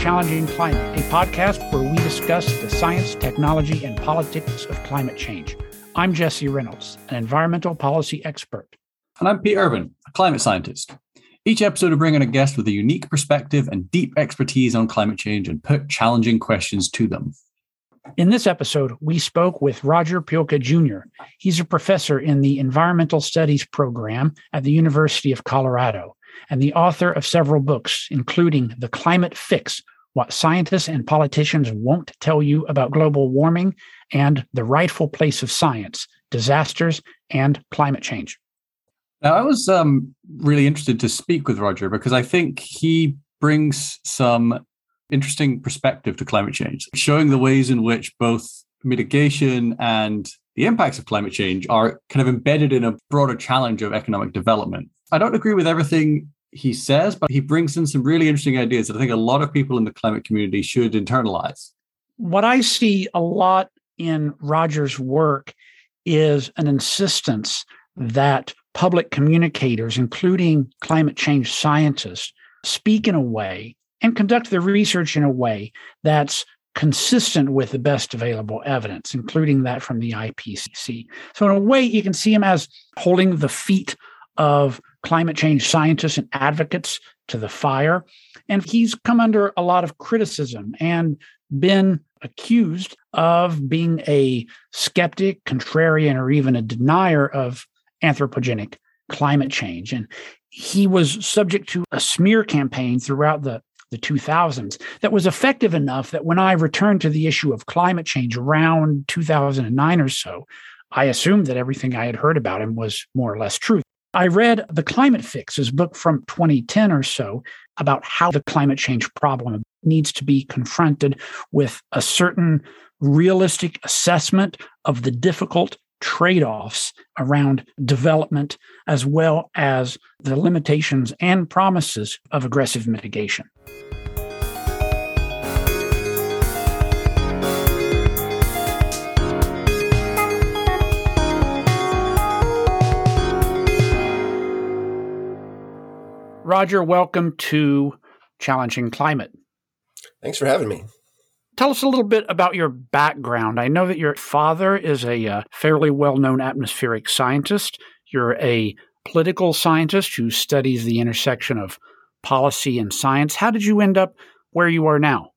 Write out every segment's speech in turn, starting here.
Challenging Climate, a podcast where we discuss the science, technology, and politics of climate change. I'm Jesse Reynolds, an environmental policy expert. And I'm Pete Irvine, a climate scientist. Each episode, we bring in a guest with a unique perspective and deep expertise on climate change and put challenging questions to them. In this episode, we spoke with Roger Pielke Jr. He's a professor in the Environmental Studies program at the University of Colorado and the author of several books, including The Climate Fix What Scientists and Politicians Won't Tell You About Global Warming and The Rightful Place of Science Disasters and Climate Change. Now, I was um, really interested to speak with Roger because I think he brings some interesting perspective to climate change, showing the ways in which both mitigation and the impacts of climate change are kind of embedded in a broader challenge of economic development. I don't agree with everything he says, but he brings in some really interesting ideas that I think a lot of people in the climate community should internalize. What I see a lot in Roger's work is an insistence that public communicators, including climate change scientists, speak in a way and conduct their research in a way that's consistent with the best available evidence, including that from the IPCC. So, in a way, you can see him as holding the feet of climate change scientists and advocates to the fire. And he's come under a lot of criticism and been accused of being a skeptic, contrarian, or even a denier of anthropogenic climate change. And he was subject to a smear campaign throughout the, the 2000s that was effective enough that when I returned to the issue of climate change around 2009 or so, I assumed that everything I had heard about him was more or less true. I read The Climate Fix, his book from 2010 or so, about how the climate change problem needs to be confronted with a certain realistic assessment of the difficult trade offs around development, as well as the limitations and promises of aggressive mitigation. Roger, welcome to Challenging Climate. Thanks for having me. Tell us a little bit about your background. I know that your father is a uh, fairly well known atmospheric scientist. You're a political scientist who studies the intersection of policy and science. How did you end up where you are now?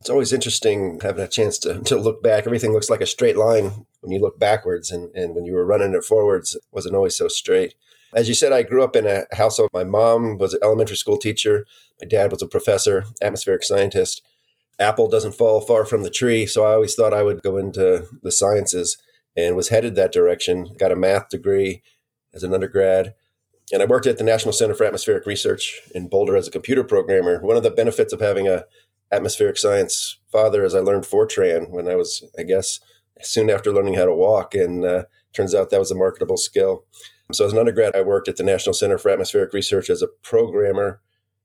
It's always interesting having a chance to, to look back. Everything looks like a straight line when you look backwards, and, and when you were running it forwards, it wasn't always so straight. As you said, I grew up in a household. My mom was an elementary school teacher. My dad was a professor, atmospheric scientist. Apple doesn't fall far from the tree, so I always thought I would go into the sciences and was headed that direction. Got a math degree as an undergrad. And I worked at the National Center for Atmospheric Research in Boulder as a computer programmer. One of the benefits of having a atmospheric science father is I learned Fortran when I was, I guess, soon after learning how to walk. And uh, turns out that was a marketable skill. So, as an undergrad, I worked at the National Center for Atmospheric Research as a programmer.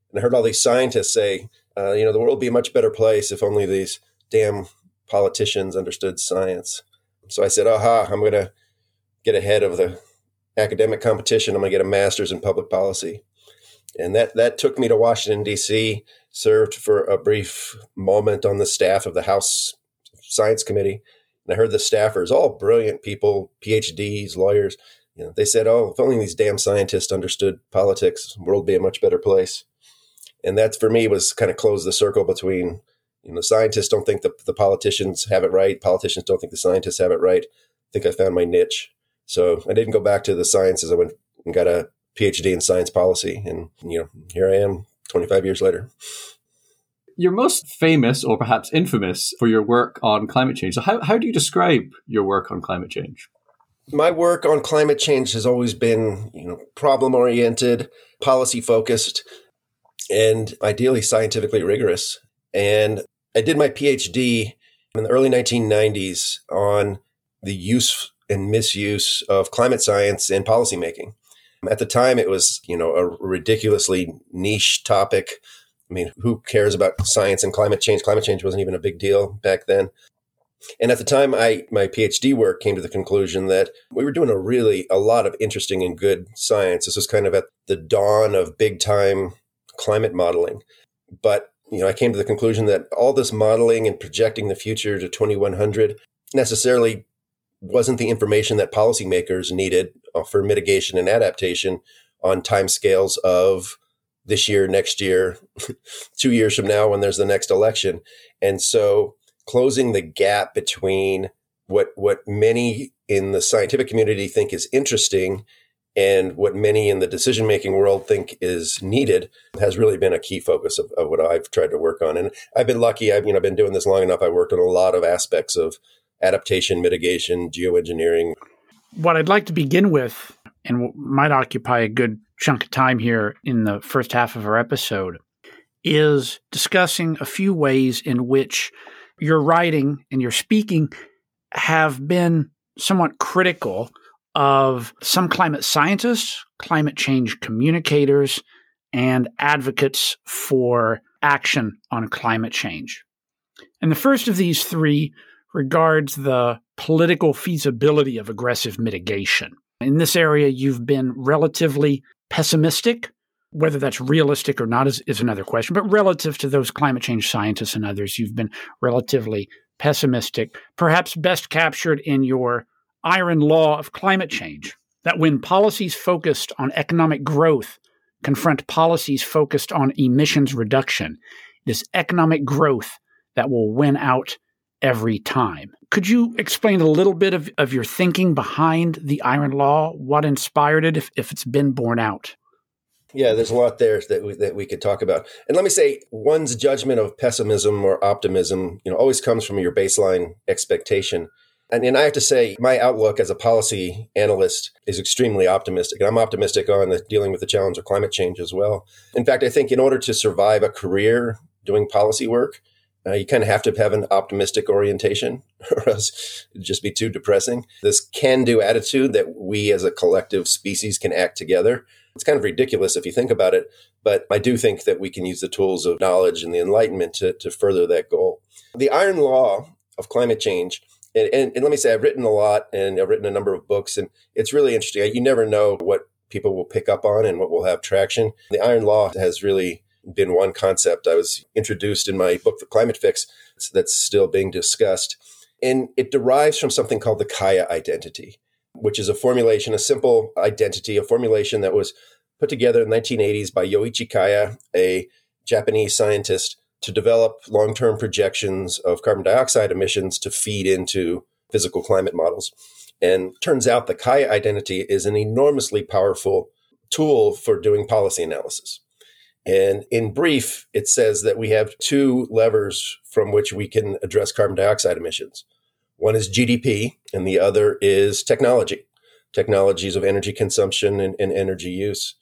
And I heard all these scientists say, uh, you know, the world would be a much better place if only these damn politicians understood science. So I said, aha, I'm going to get ahead of the academic competition. I'm going to get a master's in public policy. And that, that took me to Washington, D.C., served for a brief moment on the staff of the House Science Committee. And I heard the staffers, all brilliant people, PhDs, lawyers, you know, they said, "Oh, if only these damn scientists understood politics, the world would be a much better place." And that, for me, was kind of close the circle between, you know, scientists don't think the, the politicians have it right, politicians don't think the scientists have it right. I think I found my niche. So I didn't go back to the sciences. I went and got a PhD in science policy, and you know, here I am, 25 years later. You're most famous, or perhaps infamous, for your work on climate change. So, how, how do you describe your work on climate change? My work on climate change has always been, you know, problem oriented, policy focused, and ideally scientifically rigorous. And I did my PhD in the early 1990s on the use and misuse of climate science in policymaking. At the time, it was, you know, a ridiculously niche topic. I mean, who cares about science and climate change? Climate change wasn't even a big deal back then. And at the time I my PhD work came to the conclusion that we were doing a really a lot of interesting and good science. This was kind of at the dawn of big time climate modeling. But you know, I came to the conclusion that all this modeling and projecting the future to 2100 necessarily wasn't the information that policymakers needed uh, for mitigation and adaptation on timescales of this year, next year, two years from now when there's the next election. And so closing the gap between what what many in the scientific community think is interesting and what many in the decision making world think is needed has really been a key focus of, of, what I've tried to work on. And I've been lucky. I've you know been doing this long enough. I worked on a lot of aspects of adaptation, mitigation, geoengineering. What I'd like to begin with, and might occupy a good chunk of time here in the first half of our episode, is discussing a few ways in which your writing and your speaking have been somewhat critical of some climate scientists, climate change communicators, and advocates for action on climate change. And the first of these three regards the political feasibility of aggressive mitigation. In this area, you've been relatively pessimistic. Whether that's realistic or not is, is another question. But relative to those climate change scientists and others, you've been relatively pessimistic, perhaps best captured in your iron law of climate change that when policies focused on economic growth confront policies focused on emissions reduction, it is economic growth that will win out every time. Could you explain a little bit of, of your thinking behind the iron law? What inspired it if, if it's been borne out? Yeah, there's a lot there that we, that we could talk about. And let me say, one's judgment of pessimism or optimism, you know, always comes from your baseline expectation. And, and I have to say, my outlook as a policy analyst is extremely optimistic. And I'm optimistic on the, dealing with the challenge of climate change as well. In fact, I think in order to survive a career doing policy work, uh, you kind of have to have an optimistic orientation, or else it'd just be too depressing. This can do attitude that we as a collective species can act together it's kind of ridiculous if you think about it, but I do think that we can use the tools of knowledge and the Enlightenment to, to further that goal. The iron law of climate change, and, and, and let me say, I've written a lot and I've written a number of books, and it's really interesting. You never know what people will pick up on and what will have traction. The iron law has really been one concept I was introduced in my book, The Climate Fix, that's still being discussed. And it derives from something called the Kaya identity which is a formulation, a simple identity, a formulation that was put together in the 1980s by Yoichi Kaya, a Japanese scientist, to develop long term projections of carbon dioxide emissions to feed into physical climate models. And turns out the Kaya identity is an enormously powerful tool for doing policy analysis. And in brief, it says that we have two levers from which we can address carbon dioxide emissions. One is GDP, and the other is technology, technologies of energy consumption and, and energy use.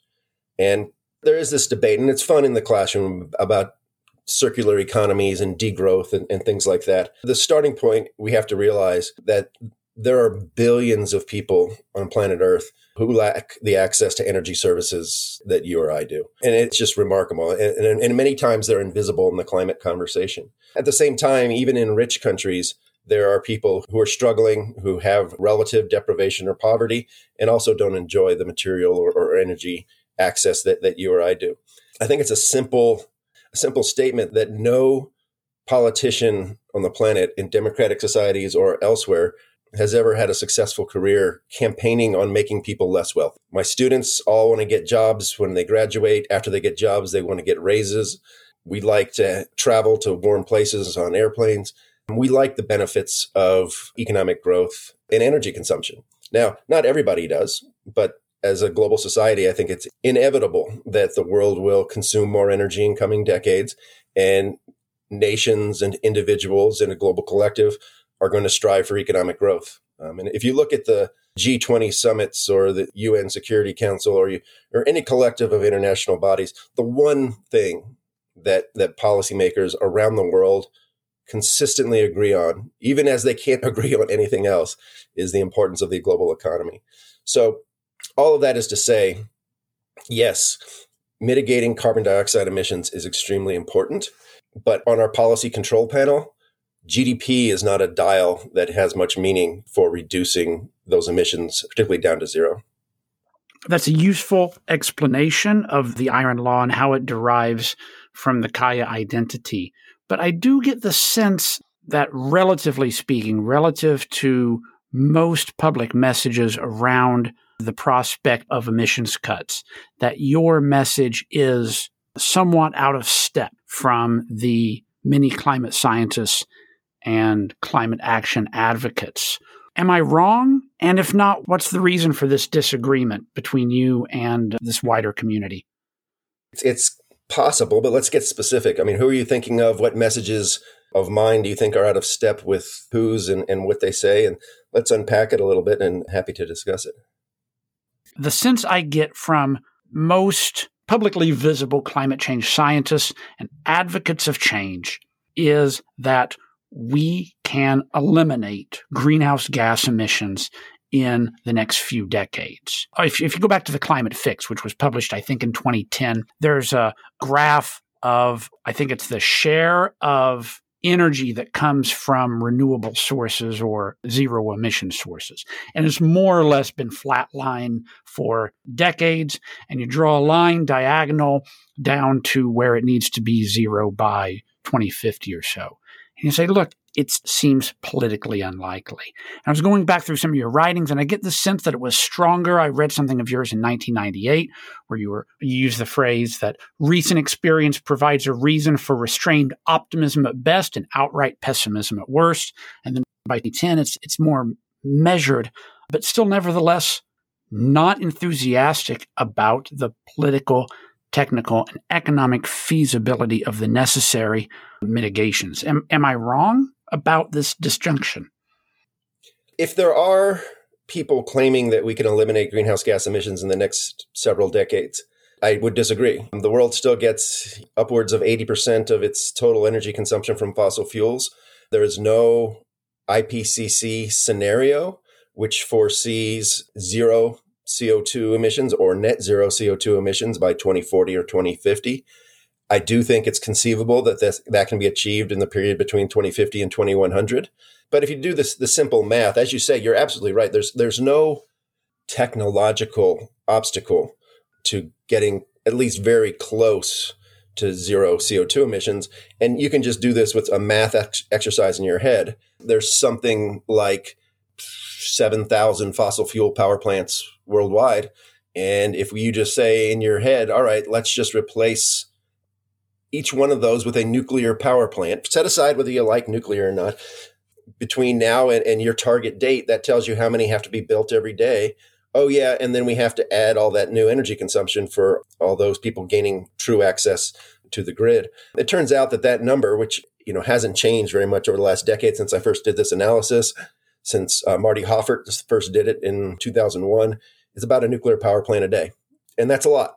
And there is this debate, and it's fun in the classroom about circular economies and degrowth and, and things like that. The starting point, we have to realize that there are billions of people on planet Earth who lack the access to energy services that you or I do. And it's just remarkable. And, and, and, many times they're invisible in the climate conversation. At the same time, even in rich countries, there are people who are struggling, who have relative deprivation or poverty, and also don't enjoy the material or, or energy access that, that you or I do. I think it's a simple, a simple statement that no politician on the planet in democratic societies or elsewhere has ever had a successful career campaigning on making people less wealthy. My students all want to get jobs when they graduate. After they get jobs, they want to get raises. We like to travel to warm places on airplanes. We like the benefits of economic growth and energy consumption. Now, not everybody does, but as a global society, I think it's inevitable that the world will consume more energy in coming decades, and nations and individuals in a global collective are going to strive for economic growth. Um, and if you look at the G20 summits or the UN Security Council or you, or any collective of international bodies, the one thing that that policymakers around the world consistently agree on, even as they can't agree on anything else, is the importance of the global economy. So, all of that is to say, yes, mitigating carbon dioxide emissions is extremely important. But on our policy control panel, GDP is not a dial that has much meaning for reducing those emissions, particularly down to zero. That's a useful explanation of the iron law and how it derives from the Kaya identity. But I do get the sense that, relatively speaking, relative to most public messages around the prospect of emissions cuts, that your message is somewhat out of step from the many climate scientists and climate action advocates. Am I wrong? And if not, what's the reason for this disagreement between you and this wider community? It's possible, but let's get specific. I mean, who are you thinking of? What messages of mine do you think are out of step with whose and, and what they say? And let's unpack it a little bit and happy to discuss it. The sense I get from most publicly visible climate change scientists and advocates of change is that we can eliminate greenhouse gas emissions in the next few decades. Uh, if, if you go back to the climate fix, which was published, I think, in 2010, there's a graph of, I think it's the share of energy that comes from renewable sources or zero emission sources. And it's more or less been flatline for decades. And you draw a line diagonal down to where it needs to be zero by 2050 or so. And you say, look, it seems politically unlikely. And I was going back through some of your writings, and I get the sense that it was stronger. I read something of yours in 1998 where you were you used the phrase that recent experience provides a reason for restrained optimism at best and outright pessimism at worst. And then by 10, it's it's more measured, but still, nevertheless, not enthusiastic about the political technical and economic feasibility of the necessary mitigations. Am, am I wrong about this disjunction? If there are people claiming that we can eliminate greenhouse gas emissions in the next several decades, I would disagree. The world still gets upwards of 80% of its total energy consumption from fossil fuels. There is no IPCC scenario which foresees zero CO2 emissions or net zero CO2 emissions by 2040 or 2050. I do think it's conceivable that this, that can be achieved in the period between 2050 and 2100. But if you do this the simple math, as you say, you're absolutely right. There's there's no technological obstacle to getting at least very close to zero CO2 emissions. And you can just do this with a math ex- exercise in your head. There's something like 7,000 fossil fuel power plants worldwide. And if you just say in your head, all right, let's just replace each one of those with a nuclear power plant, set aside whether you like nuclear or not, between now and, and your target date, that tells you how many have to be built every day. Oh, yeah. And then we have to add all that new energy consumption for all those people gaining true access to the grid. It turns out that that number, which you know hasn't changed very much over the last decade since I first did this analysis, since uh, Marty Hoffert first did it in 2001, is about a nuclear power plant a day. And that's a lot.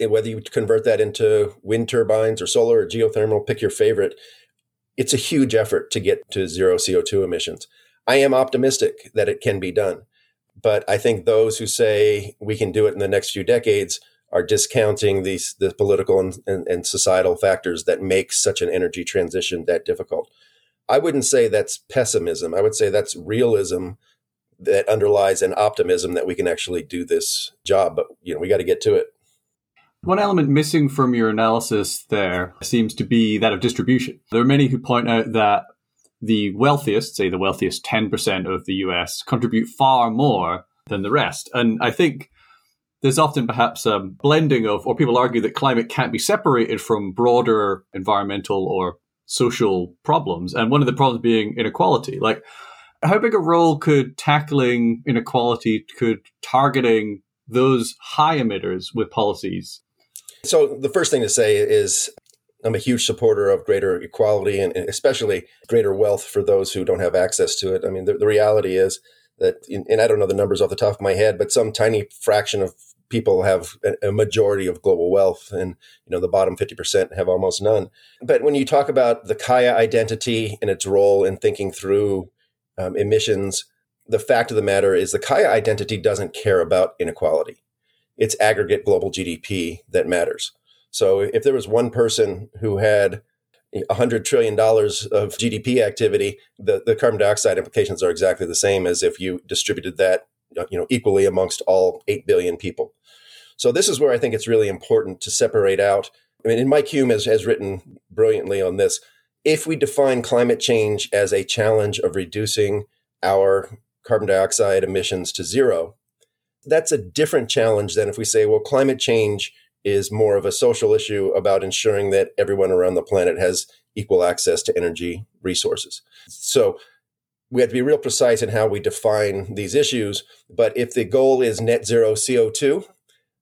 Whether you convert that into wind turbines or solar or geothermal, pick your favorite. It's a huge effort to get to zero CO2 emissions. I am optimistic that it can be done. But I think those who say we can do it in the next few decades are discounting these the political and, and, and societal factors that make such an energy transition that difficult. I wouldn't say that's pessimism. I would say that's realism that underlies an optimism that we can actually do this job. But you know, we got to get to it. One element missing from your analysis there seems to be that of distribution. There are many who point out that the wealthiest, say the wealthiest 10% of the US, contribute far more than the rest. And I think there's often perhaps a blending of, or people argue that climate can't be separated from broader environmental or social problems. And one of the problems being inequality. Like, how big a role could tackling inequality, could targeting those high emitters with policies? So, the first thing to say is I'm a huge supporter of greater equality and especially greater wealth for those who don't have access to it. I mean, the, the reality is that, and I don't know the numbers off the top of my head, but some tiny fraction of people have a, majority of global wealth and you know the bottom 50% have almost none but when you talk about the kaya identity and its role in thinking through um, emissions the fact of the matter is the kaya identity doesn't care about inequality it's aggregate global gdp that matters. So if there was one person who had $100 trillion of gdp activity the, the carbon dioxide implications are exactly the same as if you distributed that you know equally amongst all 8 billion people. So this is where I think it's really important to separate out. I mean, and Mike Hulme has, has written brilliantly on this. If we define climate change as a challenge of reducing our carbon dioxide emissions to zero, that's a different challenge than if we say, well, climate change is more of a social issue about ensuring that everyone around the planet has equal access to energy resources. So we have to be real precise in how we define these issues. But if the goal is net zero CO2,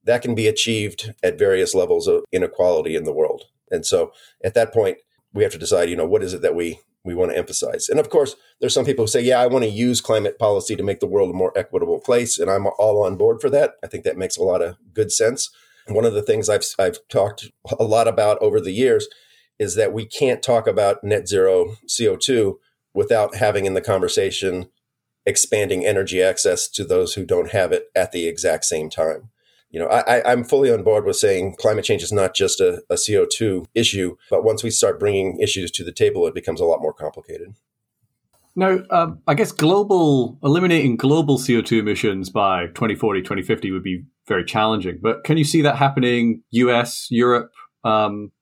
that can be achieved at various levels of inequality in the world. And so at that point, we have to decide, you know, what is it that we we want to emphasize. And of course, there's some people who say, yeah, I want to use climate policy to make the world a more equitable place. And I'm all on board for that. I think that makes a lot of good sense. One of the things I've, I've talked a lot about over the years is that we can't talk about net zero CO2 without having in the conversation expanding energy access to those who don't have it at the exact same time you know, I, I'm fully on board with saying climate change is not just a, a CO2 issue, but once we start bringing issues to the table, it becomes a lot more complicated. Now, um, I guess global eliminating global CO2 emissions by 2040, 2050 would be very challenging. But can you see that happening? US, Europe, um,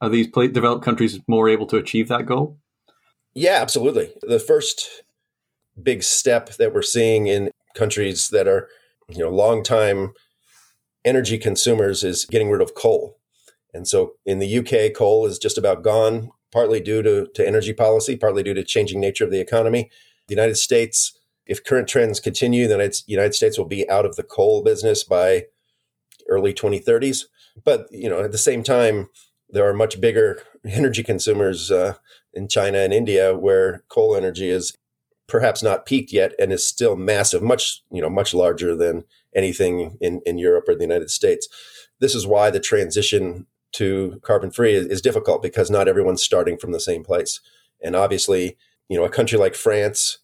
are these developed countries more able to achieve that goal? Yeah, absolutely. The first big step that we're seeing in countries that are, you know, long time energy consumers is getting rid of coal. And so in the UK, coal is just about gone, partly due to, to energy policy, partly due to changing nature of the economy. The United States, if current trends continue, then the United States will be out of the coal business by early 2030s. But you know, at the same time, there are much bigger energy consumers uh, in China and India, where coal energy is perhaps not peaked yet and is still massive, much you know, much larger than anything in, in Europe or the United States. This is why the transition to carbon free is, is difficult because not everyone's starting from the same place. And obviously, you know, a country like France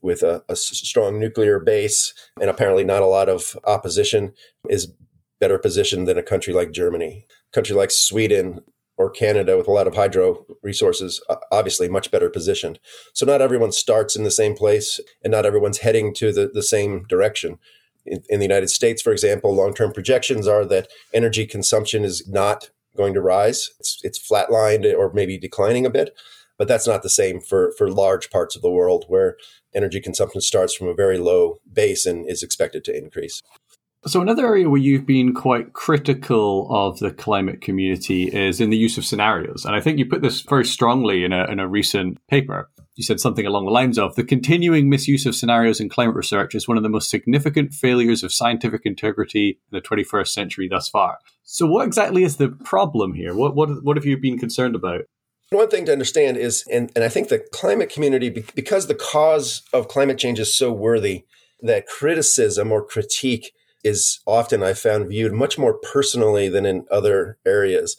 with a, a strong nuclear base and apparently not a lot of opposition is better positioned than a country like Germany. A country like Sweden or Canada with a lot of hydro resources, obviously much better positioned. So not everyone starts in the same place and not everyone's heading to the, the same direction in, in the United States, for example, long term projections are that energy consumption is not going to rise. It's, it's flatlined or maybe declining a bit. But that's not the same for, for large parts of the world where energy consumption starts from a very low base and is expected to increase. So, another area where you've been quite critical of the climate community is in the use of scenarios. And I think you put this very strongly in a, in a recent paper. You said something along the lines of the continuing misuse of scenarios in climate research is one of the most significant failures of scientific integrity in the 21st century thus far. So, what exactly is the problem here? What, what, what have you been concerned about? One thing to understand is, and, and I think the climate community, because the cause of climate change is so worthy, that criticism or critique is often, I found, viewed much more personally than in other areas.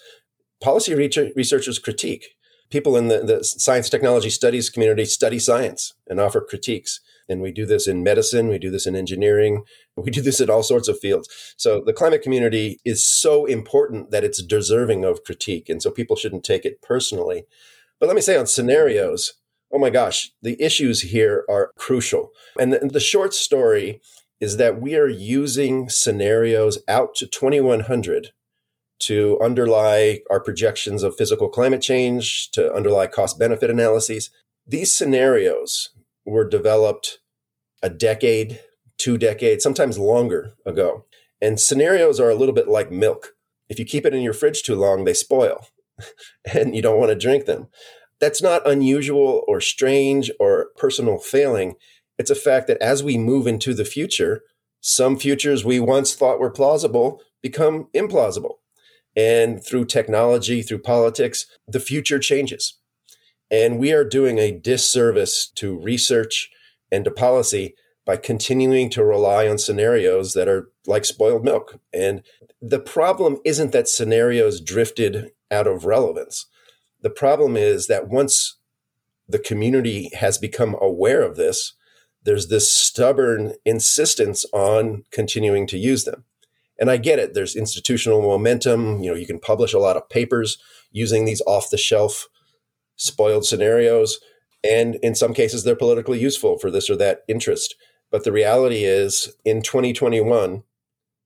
Policy researchers critique. People in the, the science technology studies community study science and offer critiques. And we do this in medicine, we do this in engineering, we do this in all sorts of fields. So the climate community is so important that it's deserving of critique. And so people shouldn't take it personally. But let me say on scenarios, oh my gosh, the issues here are crucial. And the, the short story is that we are using scenarios out to 2100 to underlie our projections of physical climate change, to underlie cost benefit analyses. These scenarios were developed a decade, two decades, sometimes longer ago. And scenarios are a little bit like milk. If you keep it in your fridge too long, they spoil and you don't want to drink them. That's not unusual or strange or personal failing. It's a fact that as we move into the future, some futures we once thought were plausible become implausible. And through technology, through politics, the future changes. And we are doing a disservice to research and to policy by continuing to rely on scenarios that are like spoiled milk. And the problem isn't that scenarios drifted out of relevance. The problem is that once the community has become aware of this, there's this stubborn insistence on continuing to use them. And I get it. There's institutional momentum. You know, you can publish a lot of papers using these off the shelf spoiled scenarios. And in some cases, they're politically useful for this or that interest. But the reality is, in 2021,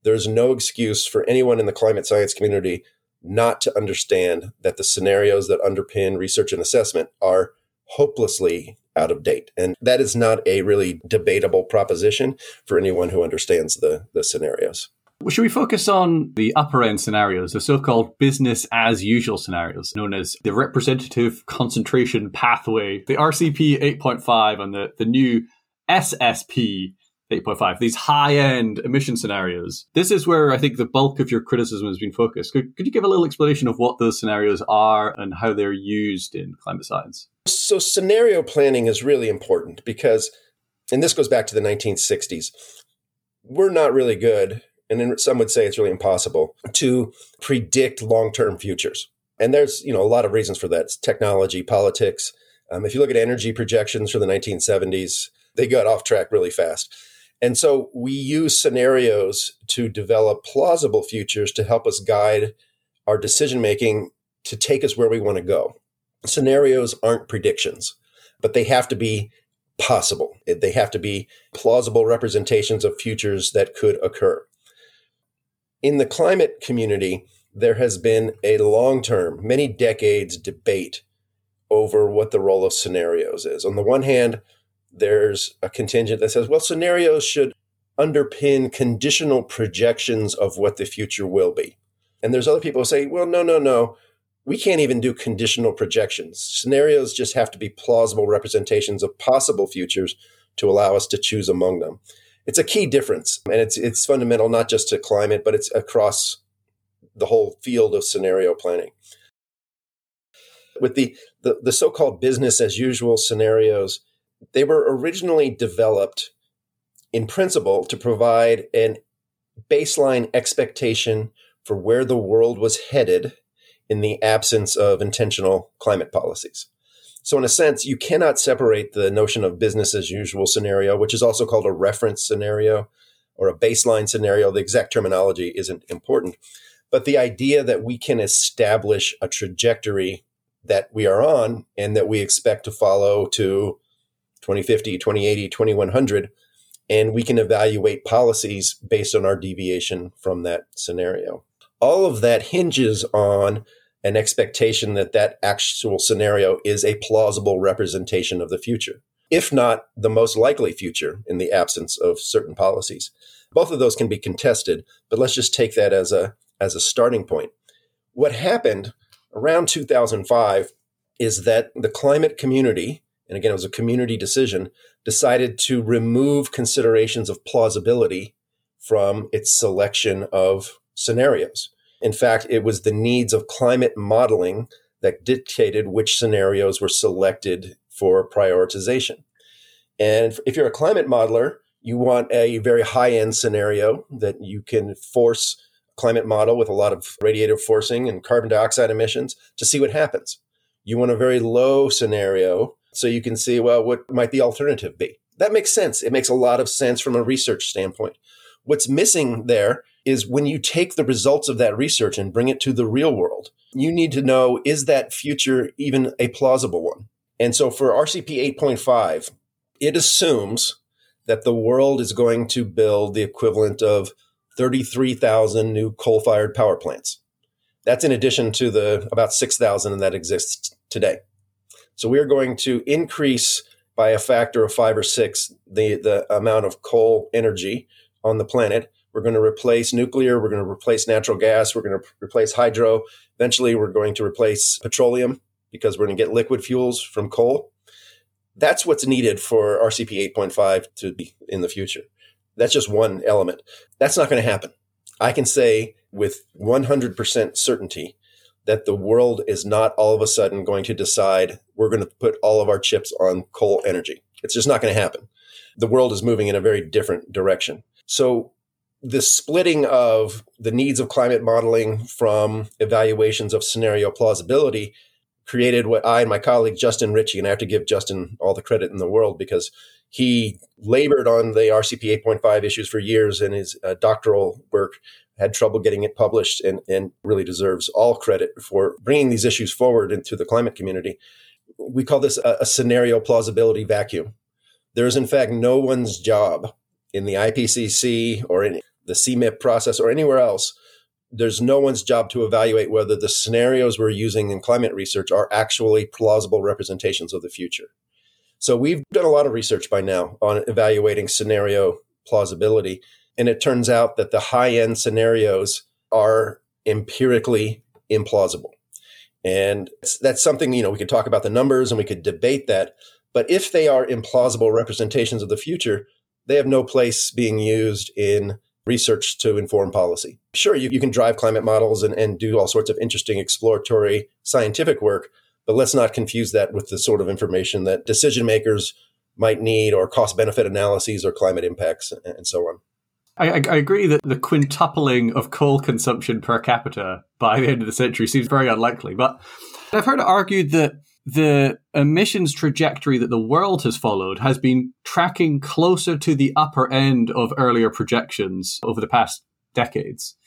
there's no excuse for anyone in the climate science community not to understand that the scenarios that underpin research and assessment are hopelessly out of date. And that is not a really debatable proposition for anyone who understands the, the scenarios. Well, should we focus on the upper end scenarios, the so called business as usual scenarios, known as the representative concentration pathway, the RCP 8.5, and the, the new SSP 8.5, these high end emission scenarios. This is where I think the bulk of your criticism has been focused. Could, could you give a little explanation of what those scenarios are and how they're used in climate science? So, scenario planning is really important because, and this goes back to the 1960s, we're not really good and then some would say it's really impossible to predict long-term futures. And there's you know a lot of reasons for that. It's technology, politics. Um, if you look at energy projections from the 1970s, they got off track really fast. And so we use scenarios to develop plausible futures to help us guide our decision making to take us where we want to go. Scenarios aren't predictions, but they have to be possible. They have to be plausible representations of futures that could occur in the climate community, there has been a long term, many decades debate over what the role of scenarios is. On the one hand, there's a contingent that says, well, scenarios should underpin conditional projections of what the future will be. And there's other people who say, well, no, no, no. We can't even do conditional projections. Scenarios just have to be plausible representations of possible futures to allow us to choose among them it's a key difference, and it's it's fundamental not just to climate, but it's across the whole field of scenario planning. With the, the, the so-called business as usual scenarios, they were originally developed in principle to provide an baseline expectation for where the world was headed in the absence of intentional climate policies. So, in a sense, you cannot separate the notion of business as usual scenario, which is also called a reference scenario or a baseline scenario. The exact terminology isn't important. But the idea that we can establish a trajectory that we are on and that we expect to follow to 2050, 2080, 2100, and we can evaluate policies based on our deviation from that scenario. All of that hinges on an expectation that that actual scenario is a plausible representation of the future, if not the most likely future in the absence of certain policies. Both of those can be contested, but let's just take that as a as a starting point. What happened around 2005 is that the climate community, and again it was a community decision, decided to remove considerations of plausibility from its selection of scenarios. In fact, it was the needs of climate modeling that dictated which scenarios were selected for prioritization. And if you're a climate modeler, you want a very high end scenario that you can force climate model with a lot of radiative forcing and carbon dioxide emissions to see what happens. You want a very low scenario so you can see, well, what might the alternative be? That makes sense. It makes a lot of sense from a research standpoint. What's missing there is when you take the results of that research and bring it to the real world, you need to know is that future even a plausible one? And so for RCP 8.5, it assumes that the world is going to build the equivalent of 33,000 new coal fired power plants. That's in addition to the about 6,000 that exists today. So we are going to increase by a factor of five or six the, the amount of coal energy on the planet we're going to replace nuclear. We're going to replace natural gas. We're going to replace hydro. Eventually, we're going to replace petroleum because we're going to get liquid fuels from coal. That's what's needed for RCP 8.5 to be in the future. That's just one element. That's not going to happen. I can say with 100% certainty that the world is not all of a sudden going to decide we're going to put all of our chips on coal energy. It's just not going to happen. The world is moving in a very different direction. So the splitting of the needs of climate modeling from evaluations of scenario plausibility created what I and my colleague Justin Ritchie, and I have to give Justin all the credit in the world because he labored on the RCP 8.5 issues for years and his uh, doctoral work had trouble getting it published and, and really deserves all credit for bringing these issues forward into the climate community. We call this a, a scenario plausibility vacuum. There is, in fact, no one's job in the IPCC or in the CMIP process or anywhere else there's no one's job to evaluate whether the scenarios we're using in climate research are actually plausible representations of the future. So we've done a lot of research by now on evaluating scenario plausibility. And it turns out that the high end scenarios are empirically implausible. And that's something, you know, we could talk about the numbers and we could debate that. But if they are implausible representations of the future, they have no place being used in research to inform policy. Sure, you, you can drive climate models and, and do all sorts of interesting exploratory scientific work, but let's not confuse that with the sort of information that decision makers might need or cost benefit analyses or climate impacts and so on. I, I, agree that the quintupling of coal consumption per capita by the end of the century seems very unlikely. But I've heard it argued that the emissions trajectory that the world has followed has been tracking closer to the upper end of earlier projections over the past decades.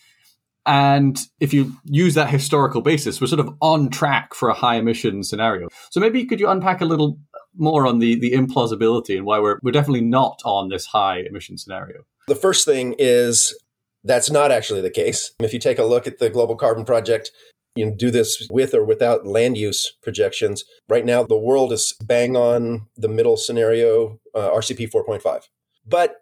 And if you use that historical basis, we're sort of on track for a high emission scenario. So maybe could you unpack a little more on the, the implausibility and why we're, we're definitely not on this high emission scenario? The first thing is that's not actually the case. If you take a look at the Global Carbon Project, you can do this with or without land use projections. Right now, the world is bang on the middle scenario, uh, RCP 4.5. But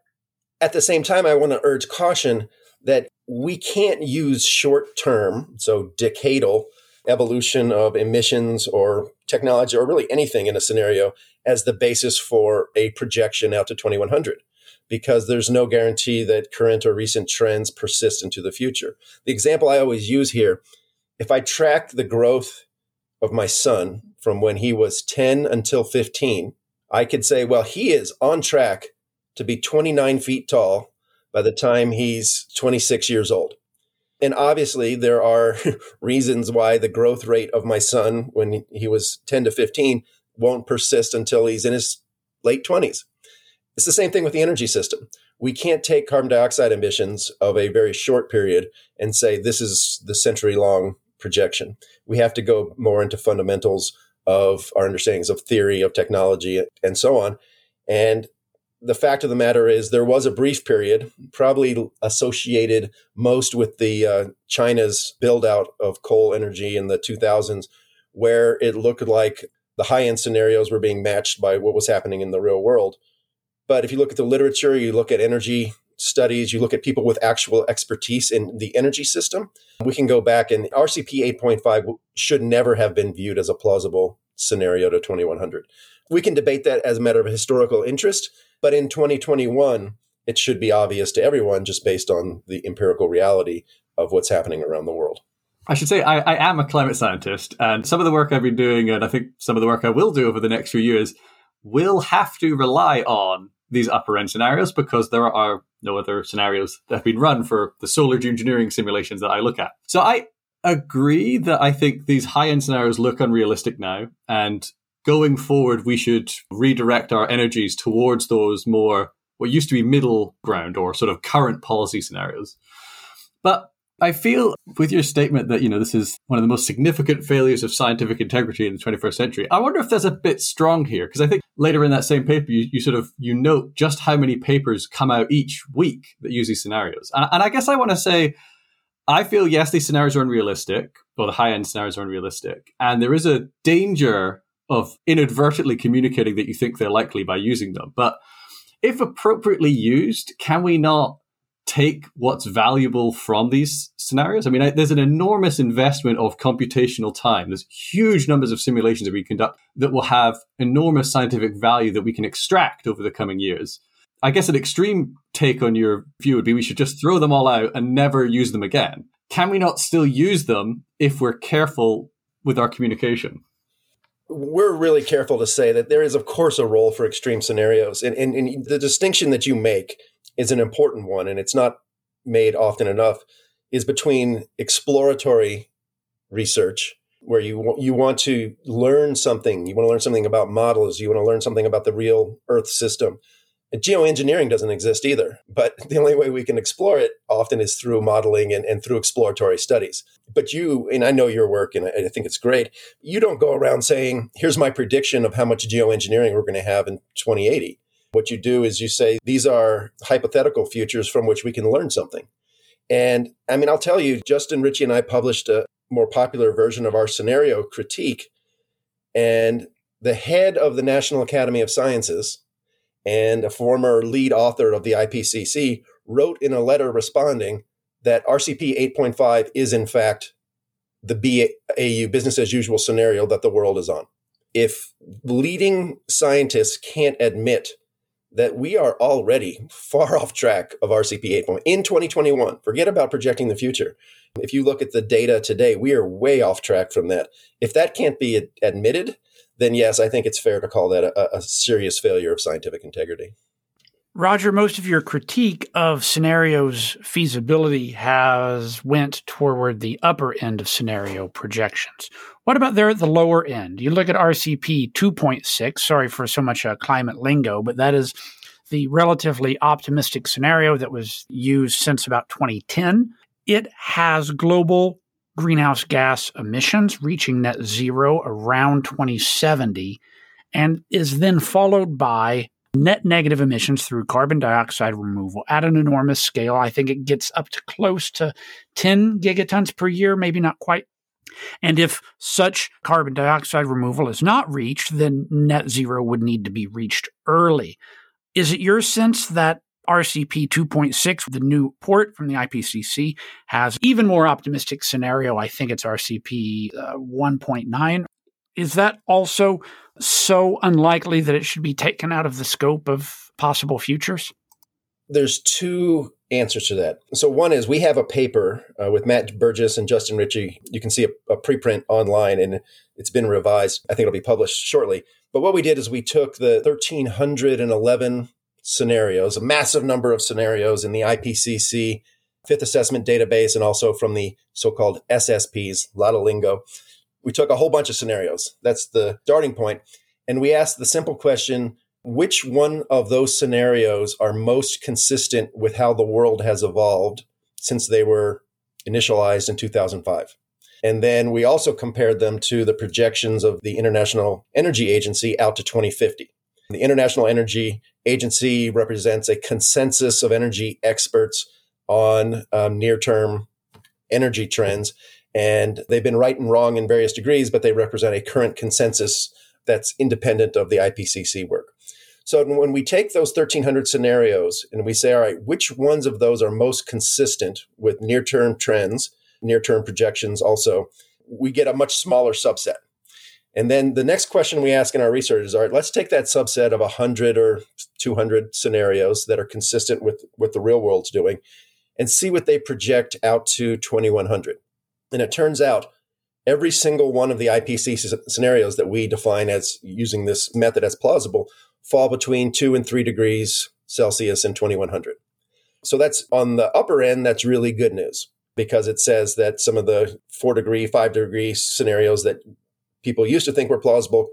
at the same time, I want to urge caution that we can't use short term, so decadal evolution of emissions or technology or really anything in a scenario as the basis for a projection out to 2100 because there's no guarantee that current or recent trends persist into the future. The example I always use here if I track the growth of my son from when he was 10 until 15, I could say, well, he is on track to be 29 feet tall by the time he's 26 years old. And obviously, there are reasons why the growth rate of my son when he was 10 to 15 won't persist until he's in his late 20s. It's the same thing with the energy system. We can't take carbon dioxide emissions of a very short period and say this is the century long projection. We have to go more into fundamentals of our understandings of theory, of technology, and so on. And the fact of the matter is, there was a brief period, probably associated most with the uh, China's build out of coal energy in the 2000s, where it looked like the high end scenarios were being matched by what was happening in the real world. But if you look at the literature, you look at energy studies, you look at people with actual expertise in the energy system, we can go back and RCP 8.5 should never have been viewed as a plausible scenario to 2100. We can debate that as a matter of historical interest, but in 2021, it should be obvious to everyone just based on the empirical reality of what's happening around the world. I should say I, I am a climate scientist, and some of the work I've been doing, and I think some of the work I will do over the next few years, will have to rely on these upper end scenarios because there are no other scenarios that have been run for the solar geoengineering simulations that I look at. So I agree that I think these high end scenarios look unrealistic now. And going forward, we should redirect our energies towards those more, what used to be middle ground or sort of current policy scenarios. But I feel with your statement that, you know, this is one of the most significant failures of scientific integrity in the 21st century. I wonder if there's a bit strong here because I think later in that same paper, you, you, sort of, you note just how many papers come out each week that use these scenarios. And, and I guess I want to say, I feel, yes, these scenarios are unrealistic, or the high end scenarios are unrealistic. And there is a danger of inadvertently communicating that you think they're likely by using them. But if appropriately used, can we not take what's valuable from these scenarios. I mean, I, there's an enormous investment of computational time. There's huge numbers of simulations that we conduct that will have enormous scientific value that we can extract over the coming years. I guess an extreme take on your view would be we should just throw them all out and never use them again. Can we not still use them if we're careful with our communication? we're really careful to say that there is, of course, a role for extreme scenarios. And, and, and, the distinction that you make is an important one, and it's not made often enough, is between exploratory research, where you you want to learn something, you want to learn something about models, you want to learn something about the real Earth system. And geoengineering doesn't exist either, but the only way we can explore it often is through modeling and, and through exploratory studies. But you, and I know your work, and I, I think it's great, you don't go around saying, here's my prediction of how much geoengineering we're going to have in 2080 what you do is you say, these are hypothetical futures from which we can learn something. And I mean, I'll tell you, Justin Ritchie and I published a more popular version of our scenario critique. And the head of the National Academy of Sciences and a former lead author of the IPCC wrote in a letter responding that RCP 8.5 is, in fact, the BAU business as usual scenario that the world is on. If leading scientists can't admit that we are already far off track of RCP 8 in 2021. Forget about projecting the future. If you look at the data today, we are way off track from that. If that can't be admitted, then yes, I think it's fair to call that a, a serious failure of scientific integrity. Roger, most of your critique of scenarios feasibility has went toward the upper end of scenario projections. What about there at the lower end? You look at RCP 2.6, sorry for so much uh, climate lingo, but that is the relatively optimistic scenario that was used since about 2010. It has global greenhouse gas emissions reaching net zero around 2070 and is then followed by net negative emissions through carbon dioxide removal at an enormous scale. I think it gets up to close to 10 gigatons per year, maybe not quite. And if such carbon dioxide removal is not reached, then net zero would need to be reached early. Is it your sense that RCP 2.6, the new port from the IPCC, has even more optimistic scenario? I think it's RCP uh, 1.9. Is that also so unlikely that it should be taken out of the scope of possible futures? There's two answers to that. So, one is we have a paper uh, with Matt Burgess and Justin Ritchie. You can see a, a preprint online and it's been revised. I think it'll be published shortly. But what we did is we took the 1,311 scenarios, a massive number of scenarios in the IPCC fifth assessment database and also from the so called SSPs, a lot of lingo we took a whole bunch of scenarios. That's the starting point. And we asked the simple question which one of those scenarios are most consistent with how the world has evolved since they were initialized in 2005? And then we also compared them to the projections of the International Energy Agency out to 2050. The International Energy Agency represents a consensus of energy experts on um, near term energy trends. And they've been right and wrong in various degrees, but they represent a current consensus that's independent of the IPCC work. So when we take those 1300 scenarios and we say, all right, which ones of those are most consistent with near term trends, near term projections also, we get a much smaller subset. And then the next question we ask in our research is, all right, let's take that subset of 100 or 200 scenarios that are consistent with what the real world's doing and see what they project out to 2100. And it turns out every single one of the IPCC scenarios that we define as using this method as plausible fall between two and three degrees Celsius in 2100. So that's on the upper end, that's really good news because it says that some of the four degree, five degree scenarios that people used to think were plausible